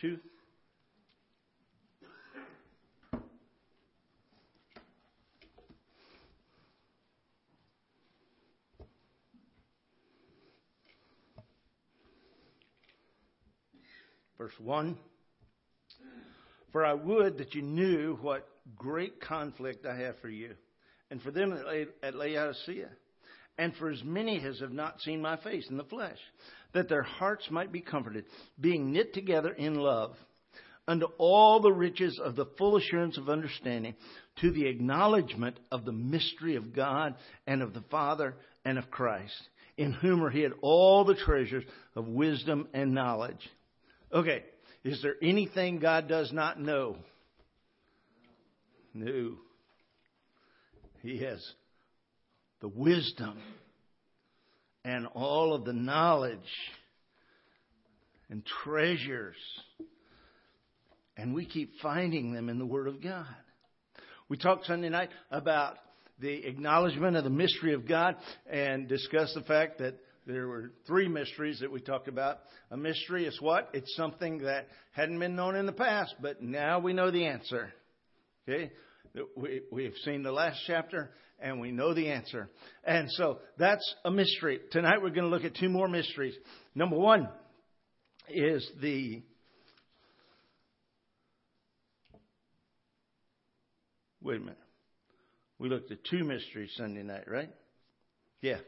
2. Verse 1 For I would that you knew what great conflict I have for you, and for them at Laodicea, and for as many as have not seen my face in the flesh, that their hearts might be comforted, being knit together in love, unto all the riches of the full assurance of understanding, to the acknowledgement of the mystery of God and of the Father and of Christ, in whom are hid all the treasures of wisdom and knowledge. Okay, is there anything God does not know? No. He has the wisdom and all of the knowledge and treasures. And we keep finding them in the Word of God. We talked Sunday night about the acknowledgement of the mystery of God and discussed the fact that there were three mysteries that we talked about. A mystery is what? It's something that hadn't been known in the past, but now we know the answer. Okay? We, we've seen the last chapter and we know the answer. And so that's a mystery. Tonight we're going to look at two more mysteries. Number one is the Wait a minute. We looked at two mysteries Sunday night, right? Yeah.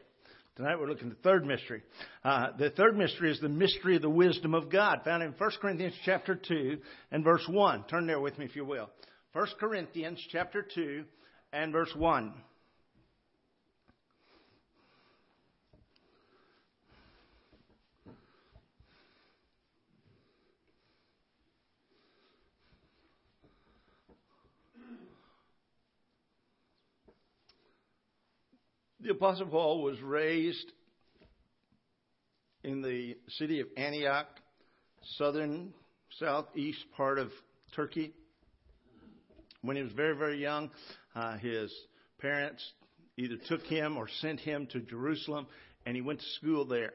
Tonight we're looking at the third mystery. Uh, the third mystery is the mystery of the wisdom of God, found in 1 Corinthians chapter 2 and verse 1. Turn there with me if you will. 1 Corinthians chapter 2 and verse 1. The Apostle Paul was raised in the city of Antioch, southern, southeast part of Turkey. When he was very, very young, uh, his parents either took him or sent him to Jerusalem, and he went to school there.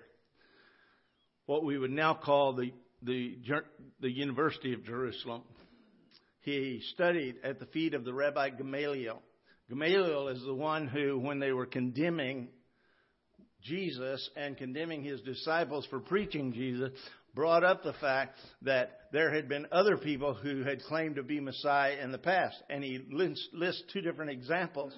What we would now call the, the, the University of Jerusalem. He studied at the feet of the Rabbi Gamaliel. Gamaliel is the one who, when they were condemning Jesus and condemning his disciples for preaching Jesus, brought up the fact that there had been other people who had claimed to be Messiah in the past. And he lists two different examples.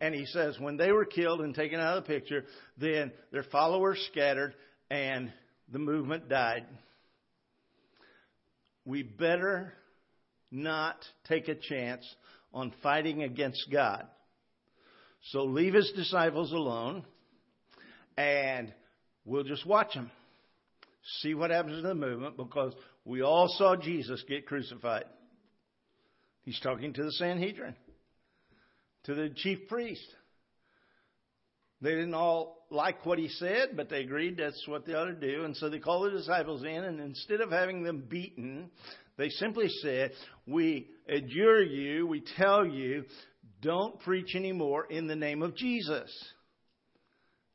And he says, when they were killed and taken out of the picture, then their followers scattered and the movement died. We better not take a chance on fighting against God. So leave his disciples alone and we'll just watch them. See what happens to the movement because we all saw Jesus get crucified. He's talking to the Sanhedrin, to the chief priest. They didn't all like what he said, but they agreed that's what they ought to do. And so they called the disciples in, and instead of having them beaten, they simply said, We adjure you, we tell you, don't preach anymore in the name of Jesus.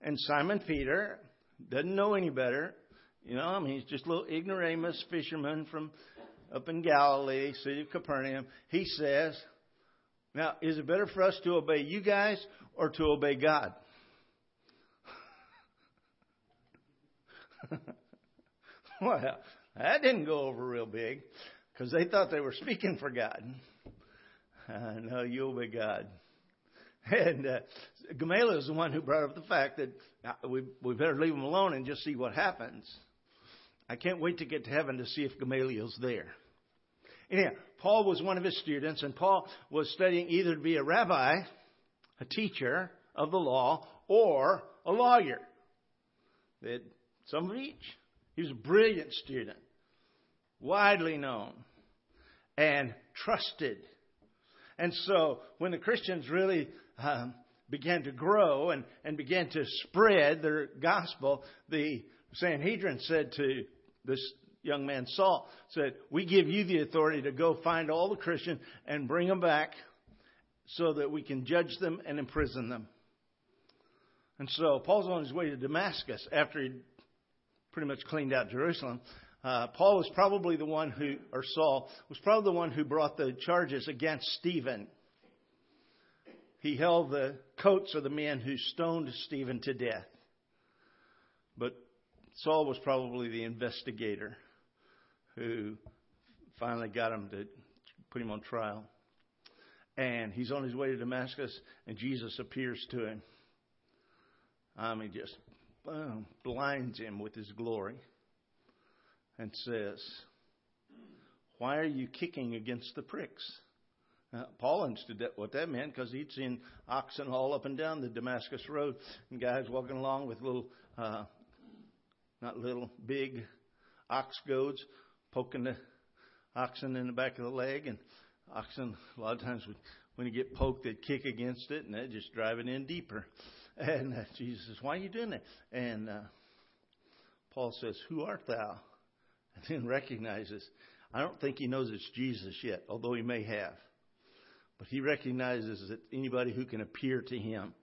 And Simon Peter doesn't know any better. You know, I mean, he's just a little ignoramus fisherman from up in Galilee, city of Capernaum. He says, Now, is it better for us to obey you guys or to obey God? well, that didn't go over real big because they thought they were speaking for God. Uh, no, you'll be God. And uh, Gamaliel is the one who brought up the fact that uh, we, we better leave him alone and just see what happens. I can't wait to get to heaven to see if Gamaliel's there. Anyhow, Paul was one of his students, and Paul was studying either to be a rabbi, a teacher of the law, or a lawyer. They had some of each. He was a brilliant student widely known and trusted. And so when the Christians really um, began to grow and, and began to spread their gospel, the Sanhedrin said to this young man Saul, said, We give you the authority to go find all the Christians and bring them back so that we can judge them and imprison them. And so Paul's on his way to Damascus after he'd pretty much cleaned out Jerusalem Uh, Paul was probably the one who, or Saul, was probably the one who brought the charges against Stephen. He held the coats of the men who stoned Stephen to death. But Saul was probably the investigator who finally got him to put him on trial. And he's on his way to Damascus, and Jesus appears to him. I mean, just boom, blinds him with his glory and says, Why are you kicking against the pricks? Paul understood what that meant because he'd seen oxen all up and down the Damascus road and guys walking along with little, uh, not little, big ox goads poking the oxen in the back of the leg. And oxen, a lot of times, would, when you get poked, they'd kick against it and they'd just drive it in deeper. And uh, Jesus says, Why are you doing that? And uh, Paul says, Who art thou? And then recognizes, I don't think he knows it's Jesus yet, although he may have. But he recognizes that anybody who can appear to him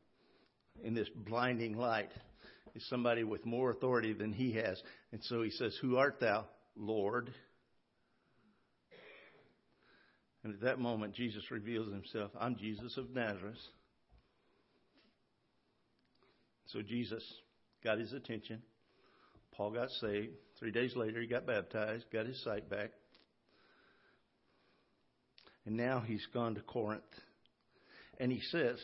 in this blinding light is somebody with more authority than he has. And so he says, Who art thou, Lord? And at that moment, Jesus reveals himself I'm Jesus of Nazareth. So Jesus got his attention. Paul got saved. Three days later, he got baptized, got his sight back. And now he's gone to Corinth. And he says,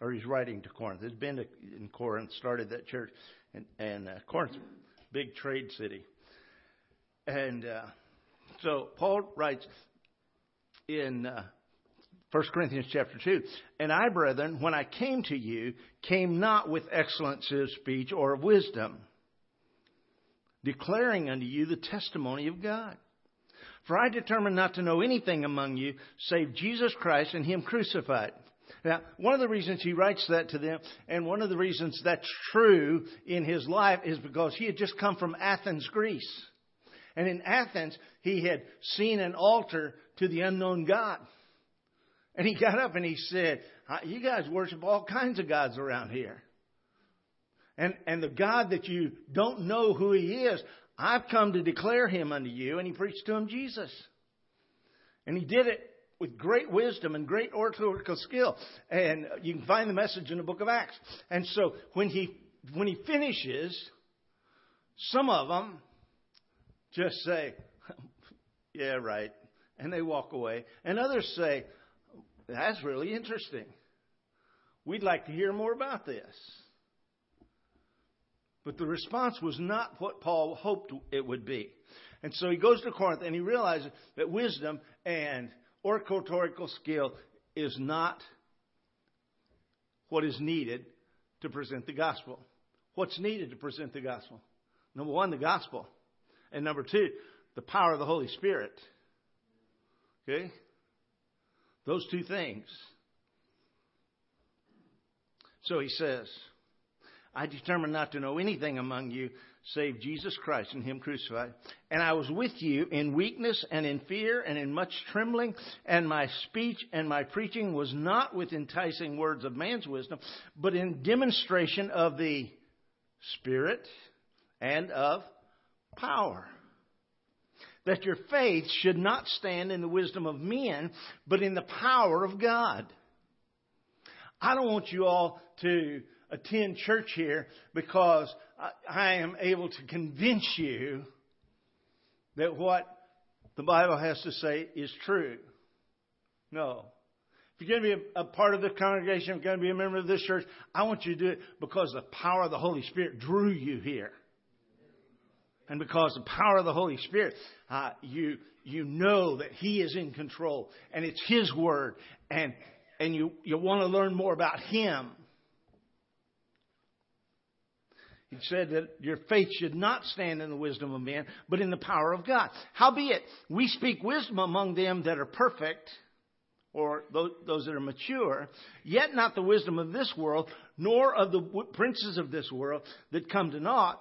or he's writing to Corinth. He's been to, in Corinth, started that church. And, and uh, Corinth's a big trade city. And uh, so Paul writes in uh, 1 Corinthians chapter 2. And I, brethren, when I came to you, came not with excellency of speech or of wisdom, declaring unto you the testimony of God. For I determined not to know anything among you save Jesus Christ and Him crucified. Now, one of the reasons he writes that to them, and one of the reasons that's true in his life, is because he had just come from Athens, Greece. And in Athens, he had seen an altar to the unknown God. And he got up and he said, You guys worship all kinds of gods around here. And, and the God that you don't know who he is, I've come to declare him unto you. And he preached to him Jesus. And he did it with great wisdom and great oratorical skill. And you can find the message in the book of Acts. And so when he, when he finishes, some of them just say, Yeah, right. And they walk away. And others say, That's really interesting. We'd like to hear more about this. But the response was not what Paul hoped it would be. And so he goes to Corinth and he realizes that wisdom and oratorical skill is not what is needed to present the gospel. What's needed to present the gospel? Number one, the gospel. And number two, the power of the Holy Spirit. Okay? Those two things. So he says, I determined not to know anything among you save Jesus Christ and Him crucified. And I was with you in weakness and in fear and in much trembling, and my speech and my preaching was not with enticing words of man's wisdom, but in demonstration of the Spirit and of power. That your faith should not stand in the wisdom of men, but in the power of God. I don't want you all to attend church here because I am able to convince you that what the Bible has to say is true. No. If you're going to be a, part of the congregation, if you're going to be a member of this church, I want you to do it because the power of the Holy Spirit drew you here. And because the power of the Holy Spirit, uh, you, you know that He is in control and it's His Word and, and you, you want to learn more about Him. Said that your faith should not stand in the wisdom of men, but in the power of God. Howbeit, we speak wisdom among them that are perfect, or those that are mature, yet not the wisdom of this world, nor of the princes of this world that come to naught.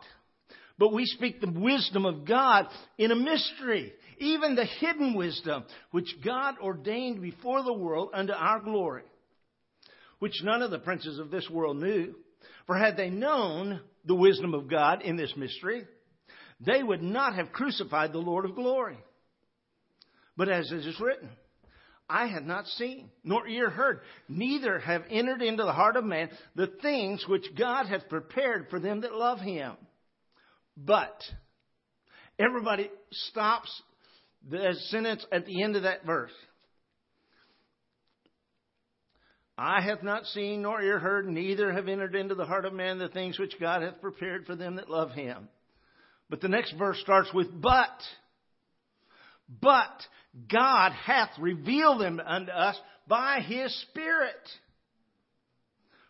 But we speak the wisdom of God in a mystery, even the hidden wisdom, which God ordained before the world unto our glory, which none of the princes of this world knew. For had they known the wisdom of God in this mystery, they would not have crucified the Lord of glory. But as it is written, I have not seen, nor ear heard, neither have entered into the heart of man the things which God hath prepared for them that love him. But, everybody stops the sentence at the end of that verse. I have not seen nor ear heard, neither have entered into the heart of man the things which God hath prepared for them that love him. But the next verse starts with but. But God hath revealed them unto us by his Spirit.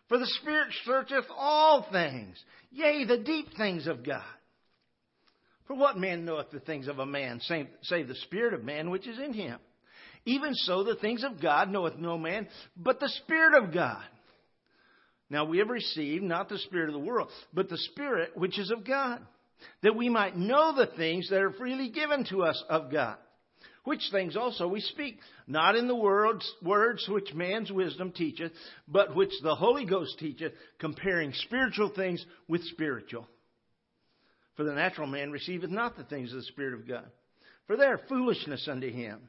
For the Spirit searcheth all things, yea, the deep things of God. For what man knoweth the things of a man, save the Spirit of man which is in him? Even so, the things of God knoweth no man, but the Spirit of God. Now we have received not the Spirit of the world, but the Spirit which is of God, that we might know the things that are freely given to us of God. Which things also we speak, not in the words, words which man's wisdom teacheth, but which the Holy Ghost teacheth, comparing spiritual things with spiritual. For the natural man receiveth not the things of the Spirit of God, for they are foolishness unto him.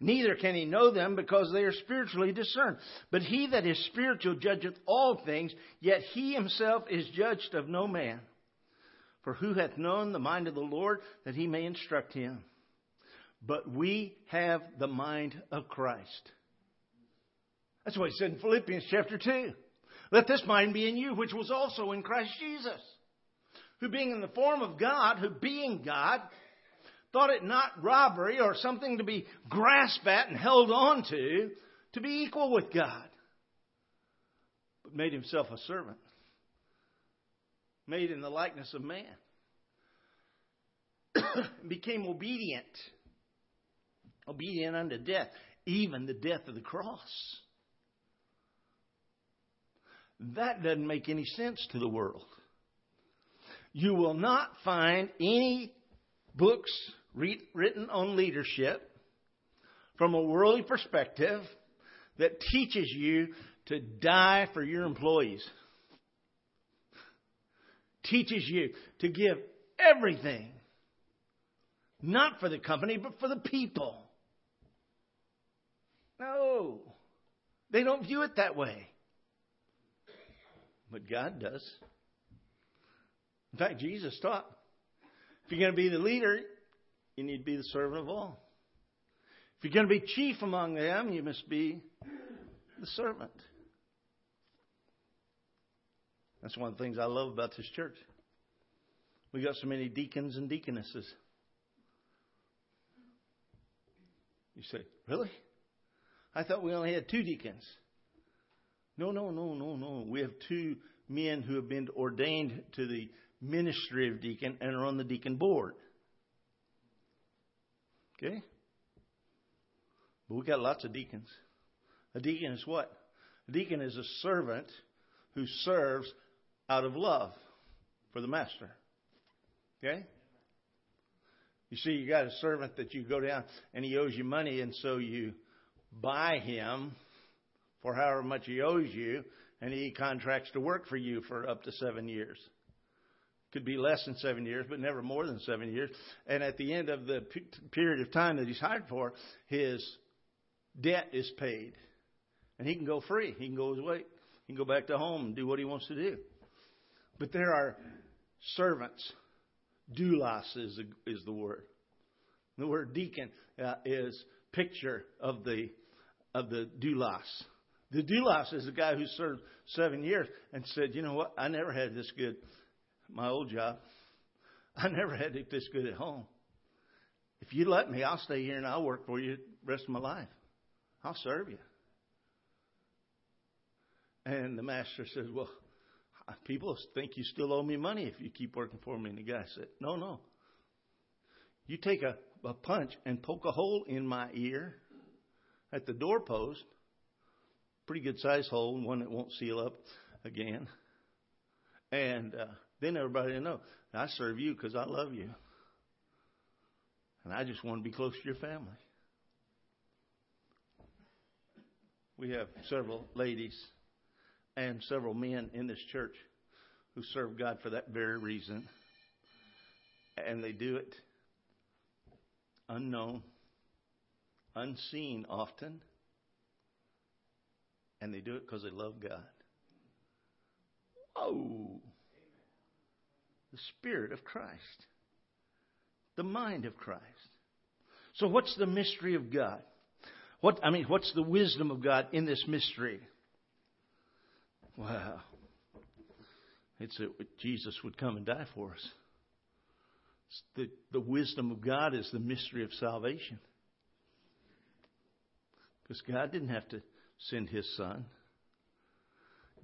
Neither can he know them because they are spiritually discerned. But he that is spiritual judgeth all things, yet he himself is judged of no man. For who hath known the mind of the Lord that he may instruct him? But we have the mind of Christ. That's what he said in Philippians chapter 2. Let this mind be in you, which was also in Christ Jesus, who being in the form of God, who being God, thought it not robbery or something to be grasped at and held on to, to be equal with God, but made himself a servant, made in the likeness of man, became obedient obedient unto death, even the death of the cross. That doesn't make any sense to the world. You will not find any books written on leadership from a worldly perspective that teaches you to die for your employees. Teaches you to give everything. Not for the company, but for the people. No. They don't view it that way. But God does. In fact, Jesus taught if you're going to be the leader, you need to be the servant of all. If you're going to be chief among them, you must be the servant. That's one of the things I love about this church. We got so many deacons and deaconesses. You say, really? I thought we only had two deacons. No, no, no, no, no. We have two men who have been ordained to the ministry of deacon and are on the deacon board. Okay? But we got lots of deacons. A deacon is what? A deacon is a servant who serves out of love for the master. Okay? You see, you got a servant that you go down and he owes you money, and so you buy him for however much he owes you, and he contracts to work for you for up to seven years. Could be less than seven years, but never more than seven years. And at the end of the p- period of time that he's hired for, his debt is paid. And he can go free. He can go his way. He can go back to home and do what he wants to do. But there are servants. Doulos is, is the word. The word deacon uh, is picture of the of the doulos. The doulos is the guy who served seven years and said, "You know what? I never had this good. My old job, I never had it this good at home. If you let me, I'll stay here and I'll work for you the rest of my life. I'll serve you." And the master says, "Well, people think you still owe me money if you keep working for me." And the guy said, "No, no. You take a a punch and poke a hole in my ear at the doorpost. Pretty good sized hole, one that won't seal up again. And uh, then everybody will know I serve you because I love you. And I just want to be close to your family. We have several ladies and several men in this church who serve God for that very reason. And they do it unknown, unseen often. And they do it because they love God. Whoa! The Spirit of Christ, the mind of Christ. So, what's the mystery of God? What I mean, what's the wisdom of God in this mystery? Wow. It's that Jesus would come and die for us. The, the wisdom of God is the mystery of salvation. Because God didn't have to send His Son.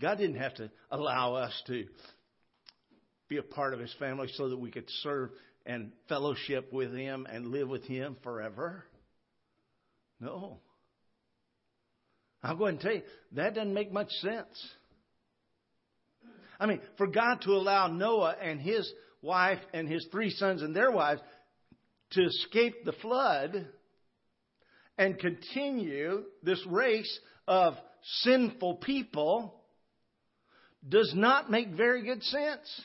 God didn't have to allow us to be a part of His family so that we could serve and fellowship with Him and live with Him forever. No. I'll go ahead and tell you, that doesn't make much sense. I mean, for God to allow Noah and his wife and his three sons and their wives to escape the flood and continue this race of sinful people does not make very good sense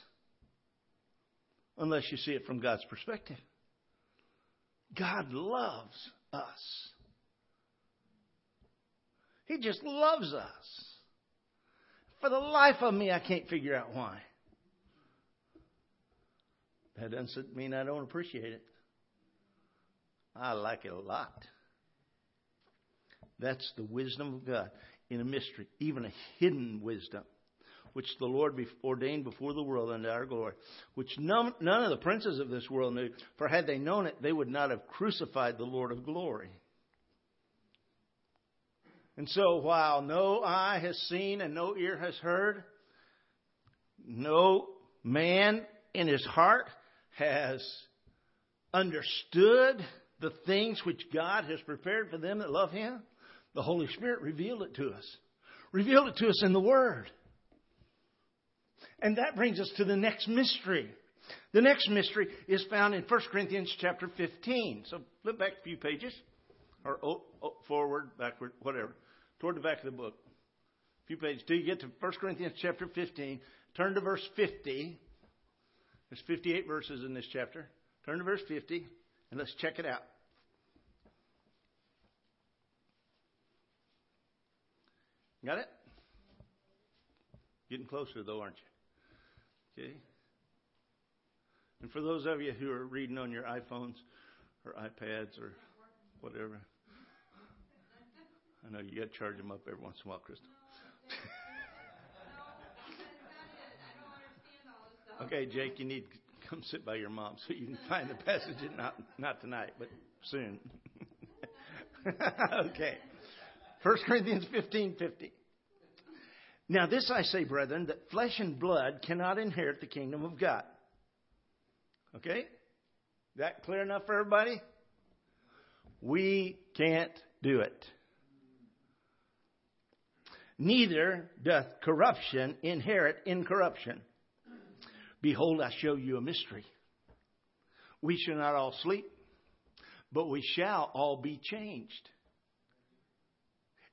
unless you see it from God's perspective. God loves us. He just loves us. For the life of me, I can't figure out why. That doesn't mean I don't appreciate it. I like it a lot. That's the wisdom of God in a mystery, even a hidden wisdom, which the Lord ordained before the world unto our glory, which none, none of the princes of this world knew, for had they known it, they would not have crucified the Lord of glory. And so while no eye has seen and no ear has heard, no man in his heart has understood the things which God has prepared for them that love him, the Holy Spirit revealed it to us. Revealed it to us in the Word. And that brings us to the next mystery. The next mystery is found in 1 Corinthians chapter 15. So flip back a few pages, or oh, oh, forward, backward, whatever toward the back of the book. A few pages till you get to 1 Corinthians chapter 15. Turn to verse 50. There's 58 verses in this chapter. Turn to verse 50 and let's check it out. Got it? Getting closer though, aren't you? Okay. And for those of you who are reading on your iPhones or iPads or whatever, I know you got to charge them up every once in a while, Crystal. okay, Jake, you need to come sit by your mom so you can find the passage. Not not tonight, but soon. okay. 1 Corinthians fifteen fifty. Now this I say, brethren, that flesh and blood cannot inherit the kingdom of God. Okay? That clear enough for everybody? We can't do it neither doth corruption inherit incorruption. Behold, I show you a mystery. We shall not all sleep, but we shall all be changed.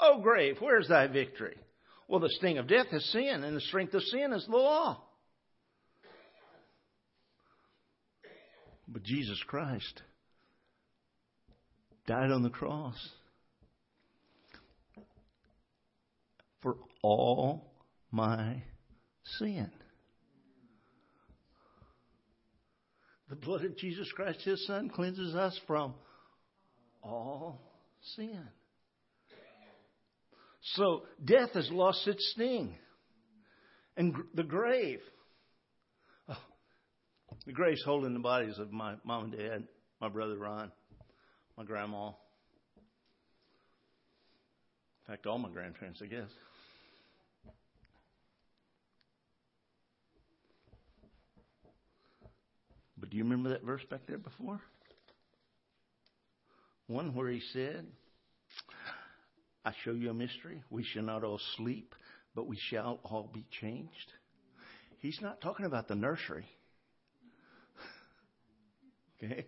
Oh, o grave, where is thy victory? Well, the sting of death is sin, and the strength of sin is the law. But Jesus Christ died on the cross for all my sin. The blood of Jesus Christ, His Son, cleanses us from all sin. So death has lost its sting. And the grave, oh, the grave's holding the bodies of my mom and dad, my brother Ron, my grandma. In fact, all my grandparents, I guess. But But do you remember that verse back there before? One where he said, I show you a mystery. We shall not all sleep, but we shall all be changed. He's not talking about the nursery. okay?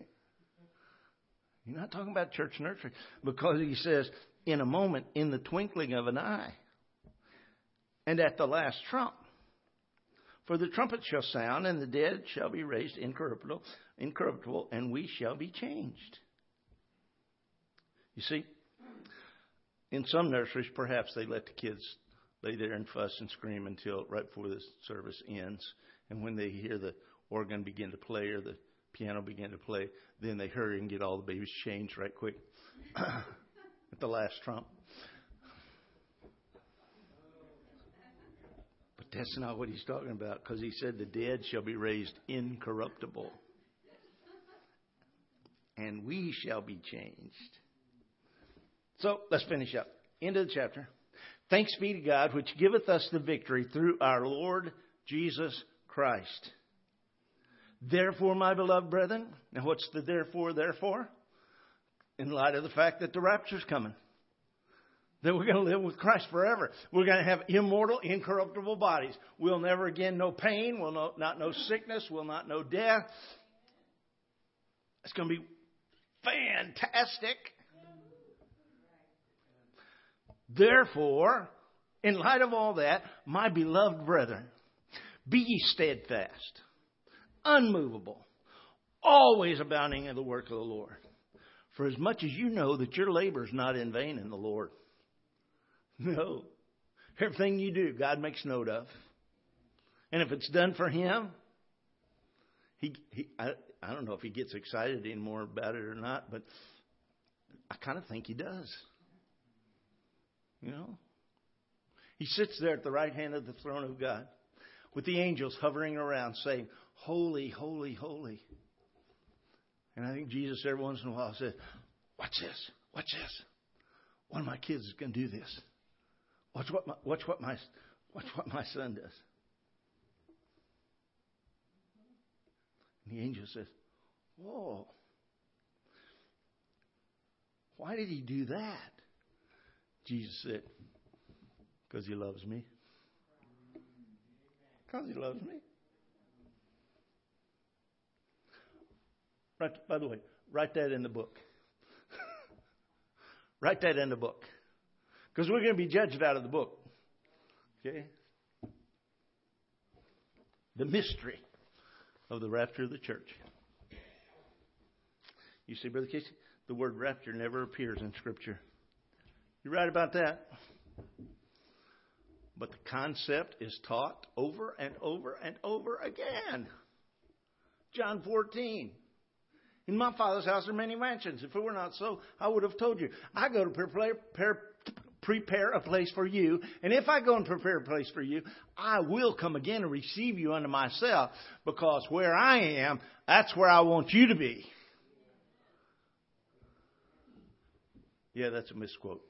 He's not talking about church nursery because he says, in a moment, in the twinkling of an eye, and at the last trump. For the trumpet shall sound, and the dead shall be raised incorruptible, incorruptible, and we shall be changed. You see, in some nurseries, perhaps they let the kids lay there and fuss and scream until right before the service ends. And when they hear the organ begin to play or the piano begin to play, then they hurry and get all the babies changed right quick at the last trump. But that's not what he's talking about because he said the dead shall be raised incorruptible and we shall be changed. So let's finish up. End of the chapter. Thanks be to God, which giveth us the victory through our Lord Jesus Christ. Therefore, my beloved brethren, now what's the therefore, therefore? In light of the fact that the rapture's coming. That we're going to live with Christ forever. We're going to have immortal, incorruptible bodies. We'll never again know pain. We'll not know sickness. We'll not know death. It's going to be fantastic. Therefore, in light of all that, my beloved brethren, be ye steadfast, unmovable, always abounding in the work of the Lord. For as much as you know that your labor is not in vain in the Lord. No. Everything you do, God makes note of. And if it's done for Him, He, he I, I don't know if He gets excited anymore about it or not, but I kind of think He does. You know? He sits there at the right hand of the throne of God with the angels hovering around saying, Holy, holy, holy. And I think Jesus every once in a while says, Watch this, watch this. One of my kids is going to do this. Watch what my, watch what my, watch what my son does. And the angel says, Whoa. Why did he do that? Jesus said, Because he loves me. Because he loves me. Right, by the way, write that in the book. write that in the book. Because we're going to be judged out of the book. Okay? The mystery of the rapture of the church. You see, Brother Casey, the word rapture never appears in Scripture. You're right about that. But the concept is taught over and over and over again. John 14. In my Father's house are many mansions. If it were not so, I would have told you. I go to prepare, prepare a place for you. And if I go and prepare a place for you, I will come again and receive you unto myself. Because where I am, that's where I want you to be. Yeah, that's a misquote.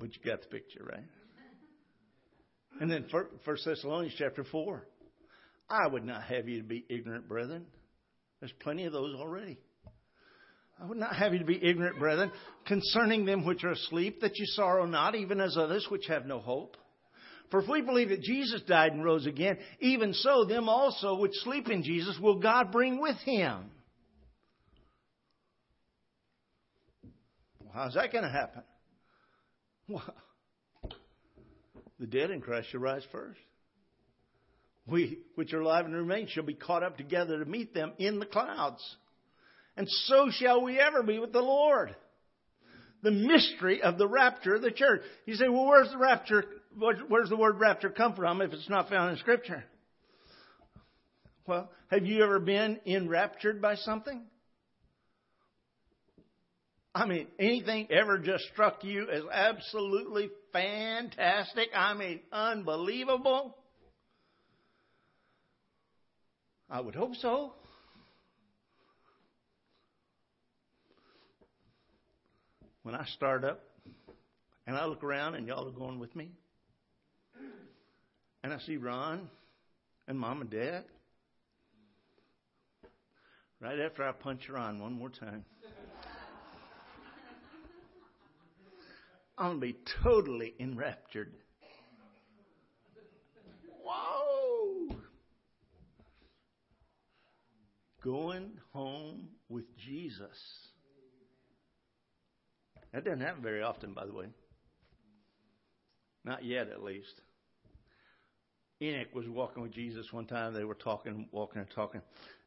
But you got the picture, right? And then First Thessalonians chapter 4. I would not have you to be ignorant, brethren. There's plenty of those already. I would not have you to be ignorant, brethren, concerning them which are asleep, that you sorrow not, even as others which have no hope. For if we believe that Jesus died and rose again, even so, them also which sleep in Jesus will God bring with him. Well, how's that going to happen? The dead in Christ shall rise first. We, which are alive and remain, shall be caught up together to meet them in the clouds. And so shall we ever be with the Lord. The mystery of the rapture of the church. You say, well, where's the rapture? Where's the word rapture come from if it's not found in Scripture? Well, have you ever been enraptured by something? I mean, anything ever just struck you as absolutely fantastic? I mean, unbelievable? I would hope so. When I start up and I look around and y'all are going with me, and I see Ron and Mom and Dad, Right after I punch her on one more time. To be totally enraptured. Whoa! Going home with Jesus. That doesn't happen very often, by the way. Not yet, at least. Enoch was walking with Jesus one time. They were talking, walking and talking,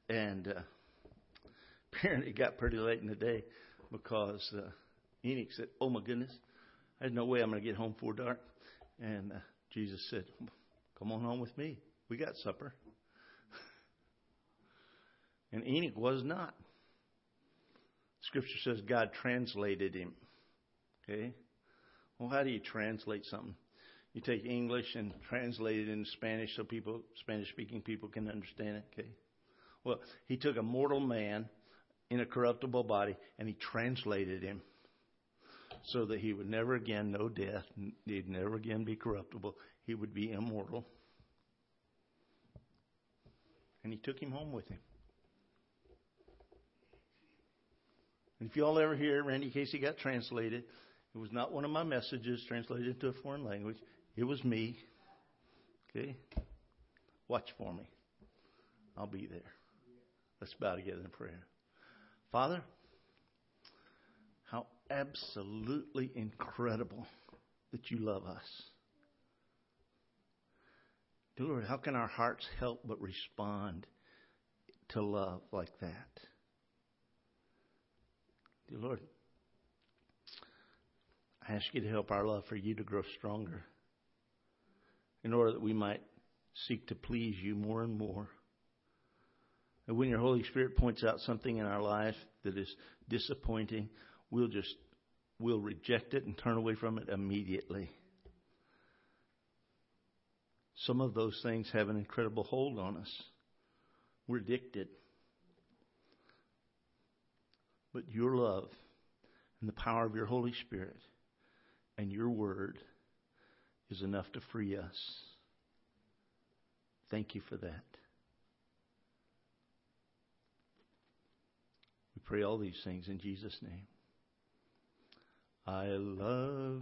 and uh, apparently it got pretty late in the day because uh, Enoch said, "Oh my goodness, there's no way I'm going to get home before dark." And uh, Jesus said, "Come on home with me. We got supper." and Enoch was not. Scripture says God translated him. Okay? Well, how do you translate something? You take English and translate it into Spanish so people, Spanish speaking people can understand it. Okay. Well, he took a mortal man in a corruptible body and he translated him so that he would never again know death. He'd never again be corruptible. He would be immortal. And he took him home with him. And if you all ever hear Randy Casey got translated, it was not one of my messages translated into a foreign language. It was me. Okay? Watch for me. I'll be there. Let's bow together in prayer. Father, absolutely incredible that you love us. Dear Lord, how can our hearts help but respond to love like that? Dear Lord, I ask you to help our love for you to grow stronger in order that we might seek to please you more and more. And when your Holy Spirit points out something in our life that is disappointing, we'll just we'll reject it and turn away from it immediately. Some of those things have an incredible hold on us. We're addicted. But your love and the power of your Holy Spirit and your word is enough to free us. Thank you for that. We pray all these things in Jesus' name. I love